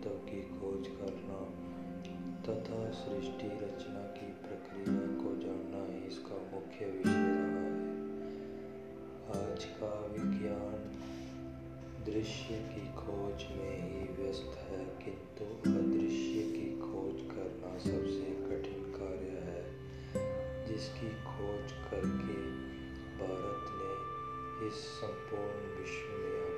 तत्व की खोज करना तथा सृष्टि रचना की प्रक्रिया को जानना ही इसका मुख्य विषय रहा है। आज का विज्ञान दृश्य की खोज में ही व्यस्त है, किंतु अदृश्य की खोज करना सबसे कठिन कार्य है, जिसकी खोज करके भारत ने इस संपूर्ण विश्व में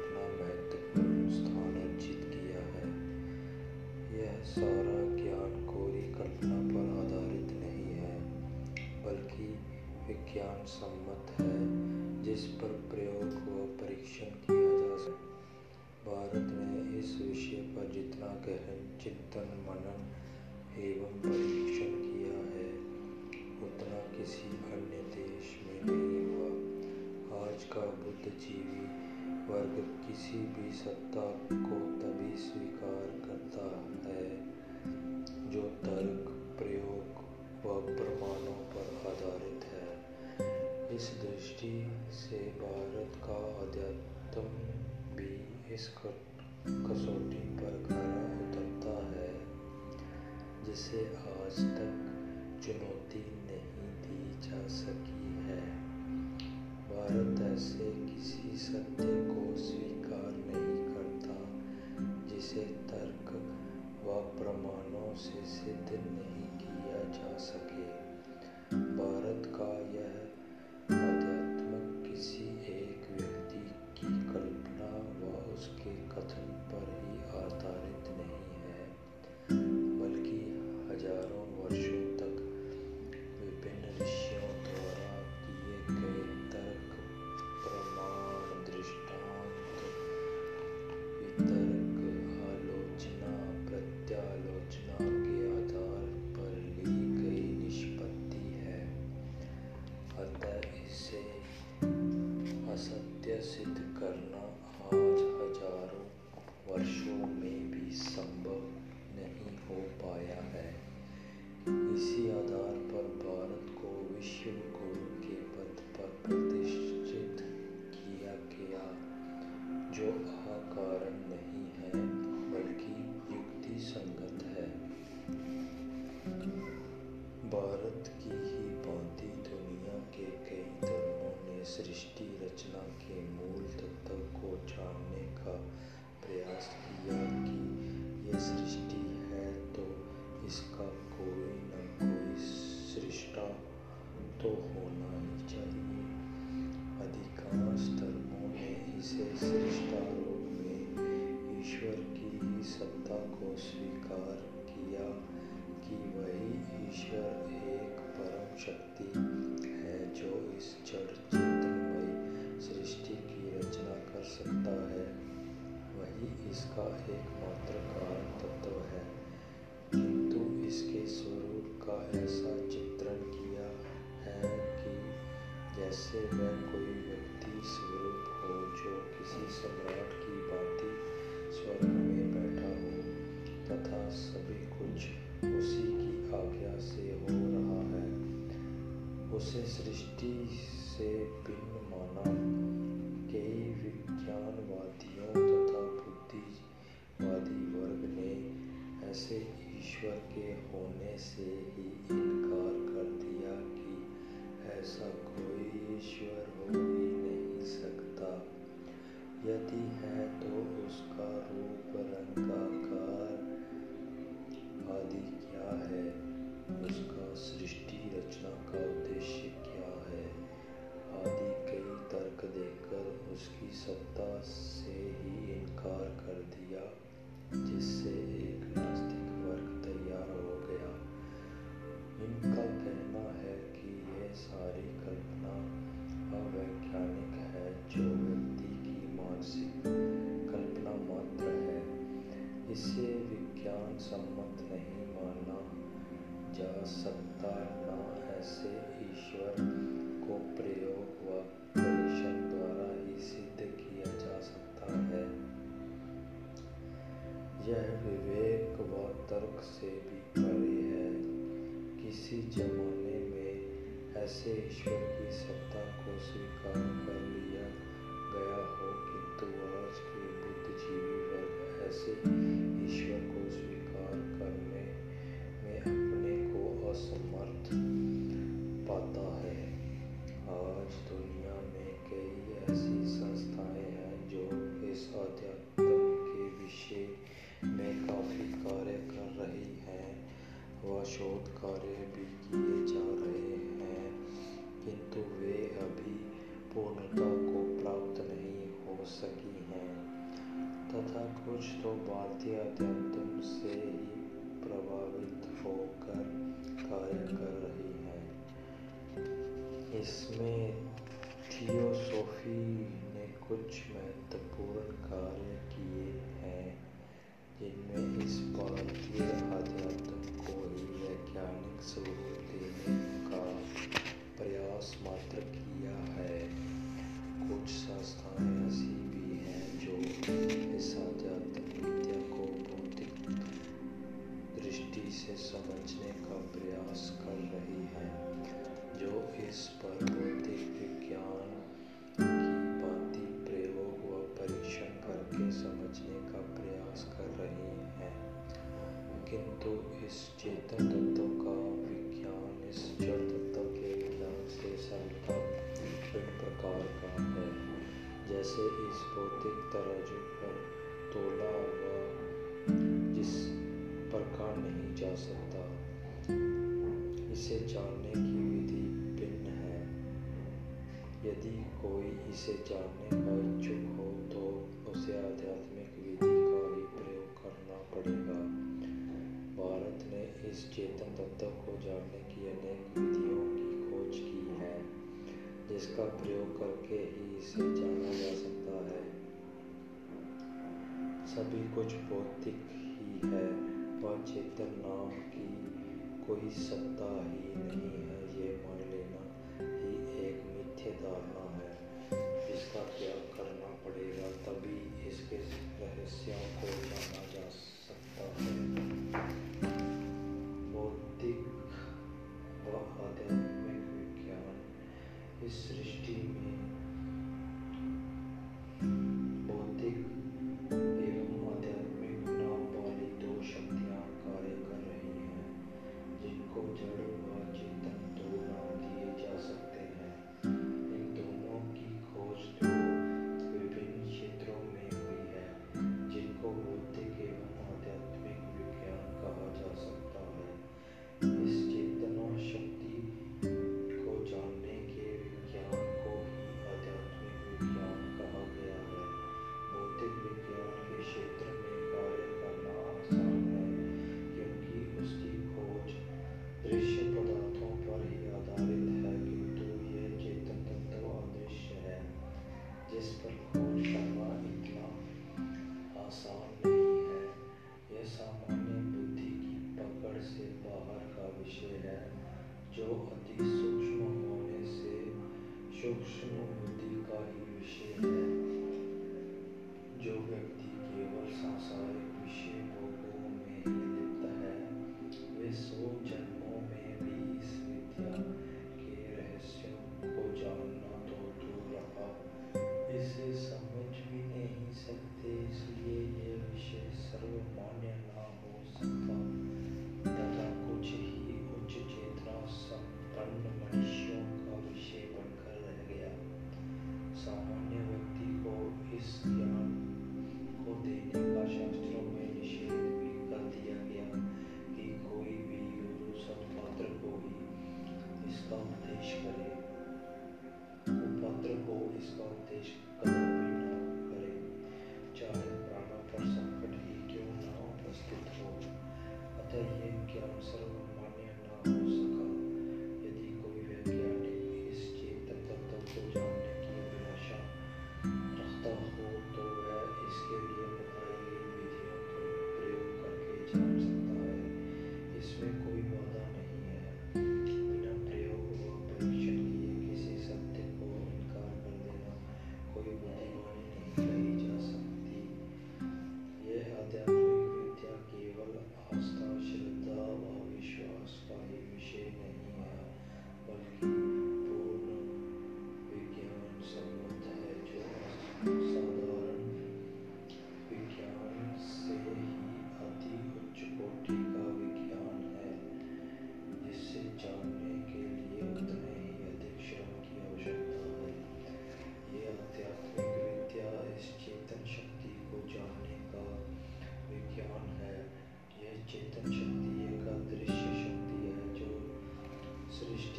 सारा ज्ञान कोरी कल्पना पर आधारित नहीं है, बल्कि विज्ञान सम्मत है, जिस पर प्रयोग व परीक्षण किया जा सके। भारत ने इस विषय पर जितना गहन चिंतन, मनन एवं परीक्षण किया है, उतना किसी अन्य देश में नहीं हुआ। आज का बुद्धिजीवी वर्ग किसी भी सत्ता को तभी स्वीकार करता है, जो तर्क, प्रयोग व प्रमाणों पर आधारित है। इस दृष्टि से भारत का अध्यात्म भी इस कसौटी पर खरा उतरता है, जिसे आज तक चुनौती नहीं दी जा सकी है। भारत ऐसे किसी सत्य को स्वीकार नहीं करता, जिसे तर्क व प्रमाणों से सिद्ध नहीं किया जा सके। भारत का सम्मत नहीं माना जा सकता न ऐसे ईश्वर को प्रयोग व परीक्षण द्वारा ही सिद्ध किया जा सकता है। यह विवेक व तर्क से भी परे है। किसी जमाने में ऐसे ईश्वर की सत्ता को स्वीकार कर लिया गया हो, किंतु आज के बुद्धिजीवी वर्ग ऐसे ईश्वर को स्वीकार इसमें थियोसोफी ने कुछ महत्वपूर्ण कार्य किए हैं, जिनमें इस भारतीय अध्यात्म को वैज्ञानिक स्वरूप देने का प्रयास मात्र किया है। कुछ संस्थाएँ ऐसी भी हैं जो इस आध्यात्म विद्या को भौतिक दृष्टि से समझने का प्रयास कर रही इस पर भौतिक विज्ञान की प्रयोग व परीक्षण करके समझने का प्रयास कर रही हैं। किंतु इस चेतन तत्व का विज्ञान इस जड़ तत्व के विज्ञान से प्रकार का है। जैसे इस भौतिक तराजू पर तोला हुआ जिस प्रकार नहीं जा सकता। इसे जानने की यदि कोई इसे जानने का इच्छुक हो तो उसे आध्यात्मिक विधि का ही प्रयोग करना पड़ेगा। भारत ने इस चेतन तत्व को जानने की अनेक विधियों की खोज की है, जिसका प्रयोग करके ही इसे जाना जा सकता है। सभी कुछ भौतिक ही है वह चेतन नाम की कोई सत्ता ही नहीं है, ये मान एक है इसका त्याग करना पड़ेगा, तभी इसके रहस्यों को जाना जा सकता है। भौतिक व आध्यात्मिक विज्ञान। इस सृष्टि में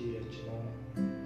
सृष्टि रचना का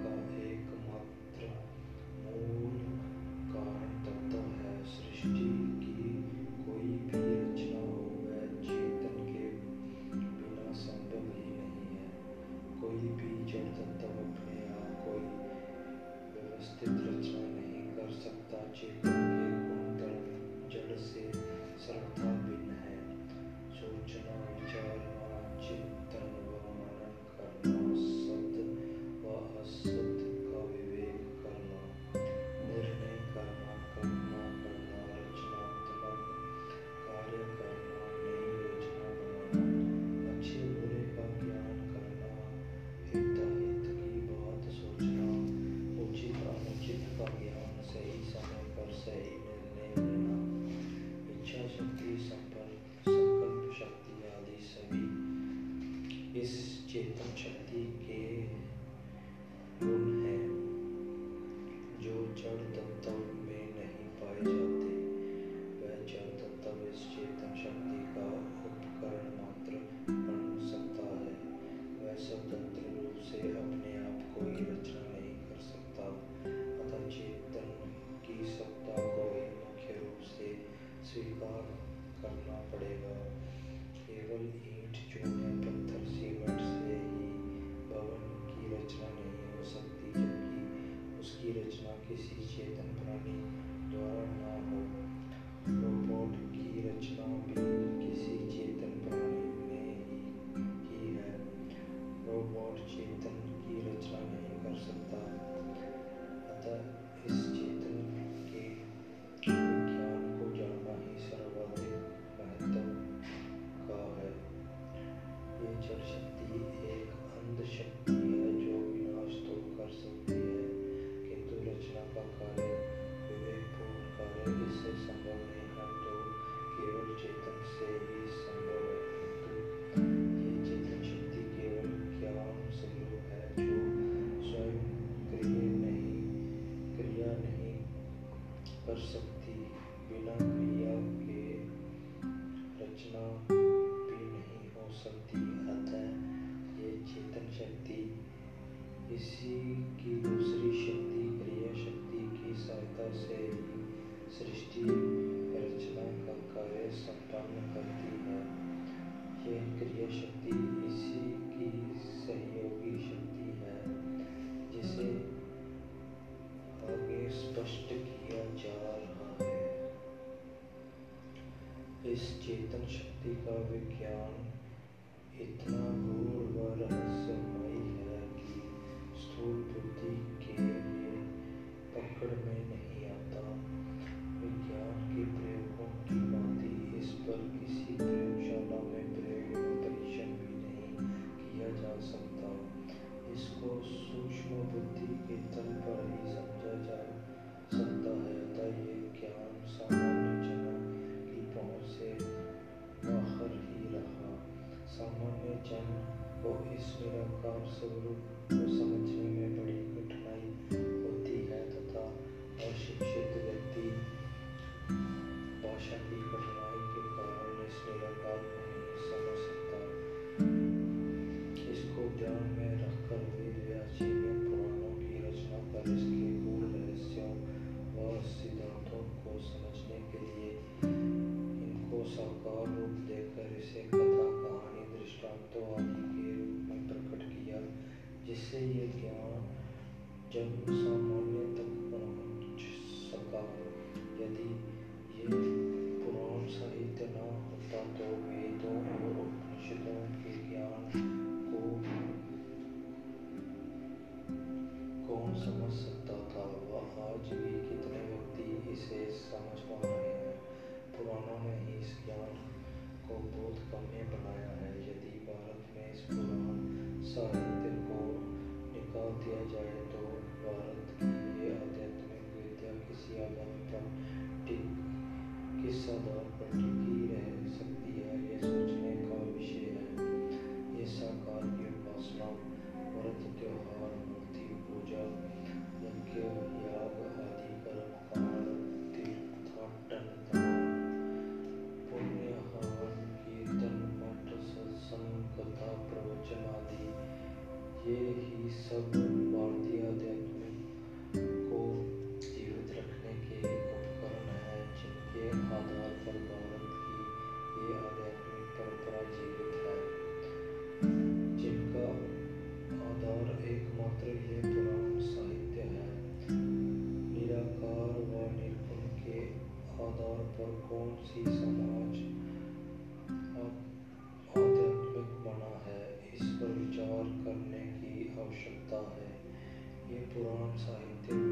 आधार पर विचार करने की आवश्यकता है। ये पुराण साहित्य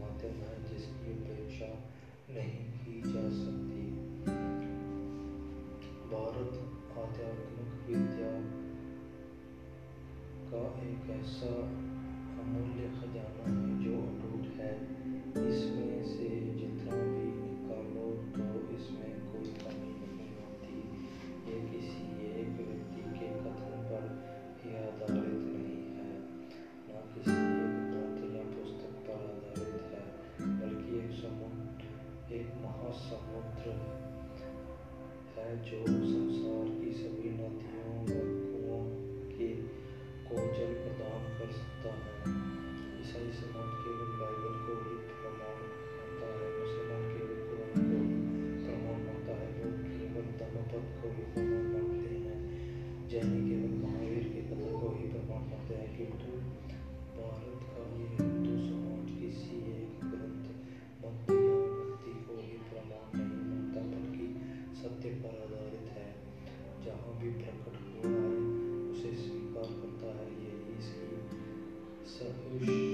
माध्यम है जिसकी उपेक्षा नहीं की जा सकती। भारत आध्यात्मिक विद्या का एक ऐसा अमूल्य खजाना है जो अटूट है। है जो संसार की सभी नदियों व कुओं के को जल प्रदान कर सकता है। ईसाई समाज केवल बाइबल को ही प्रमाण मानता है, मुसलमान केवल कुरान को प्रमाण मानता है वो केवल धर्मपद को ही प्रमाण मानते हैं। जैनी हुआ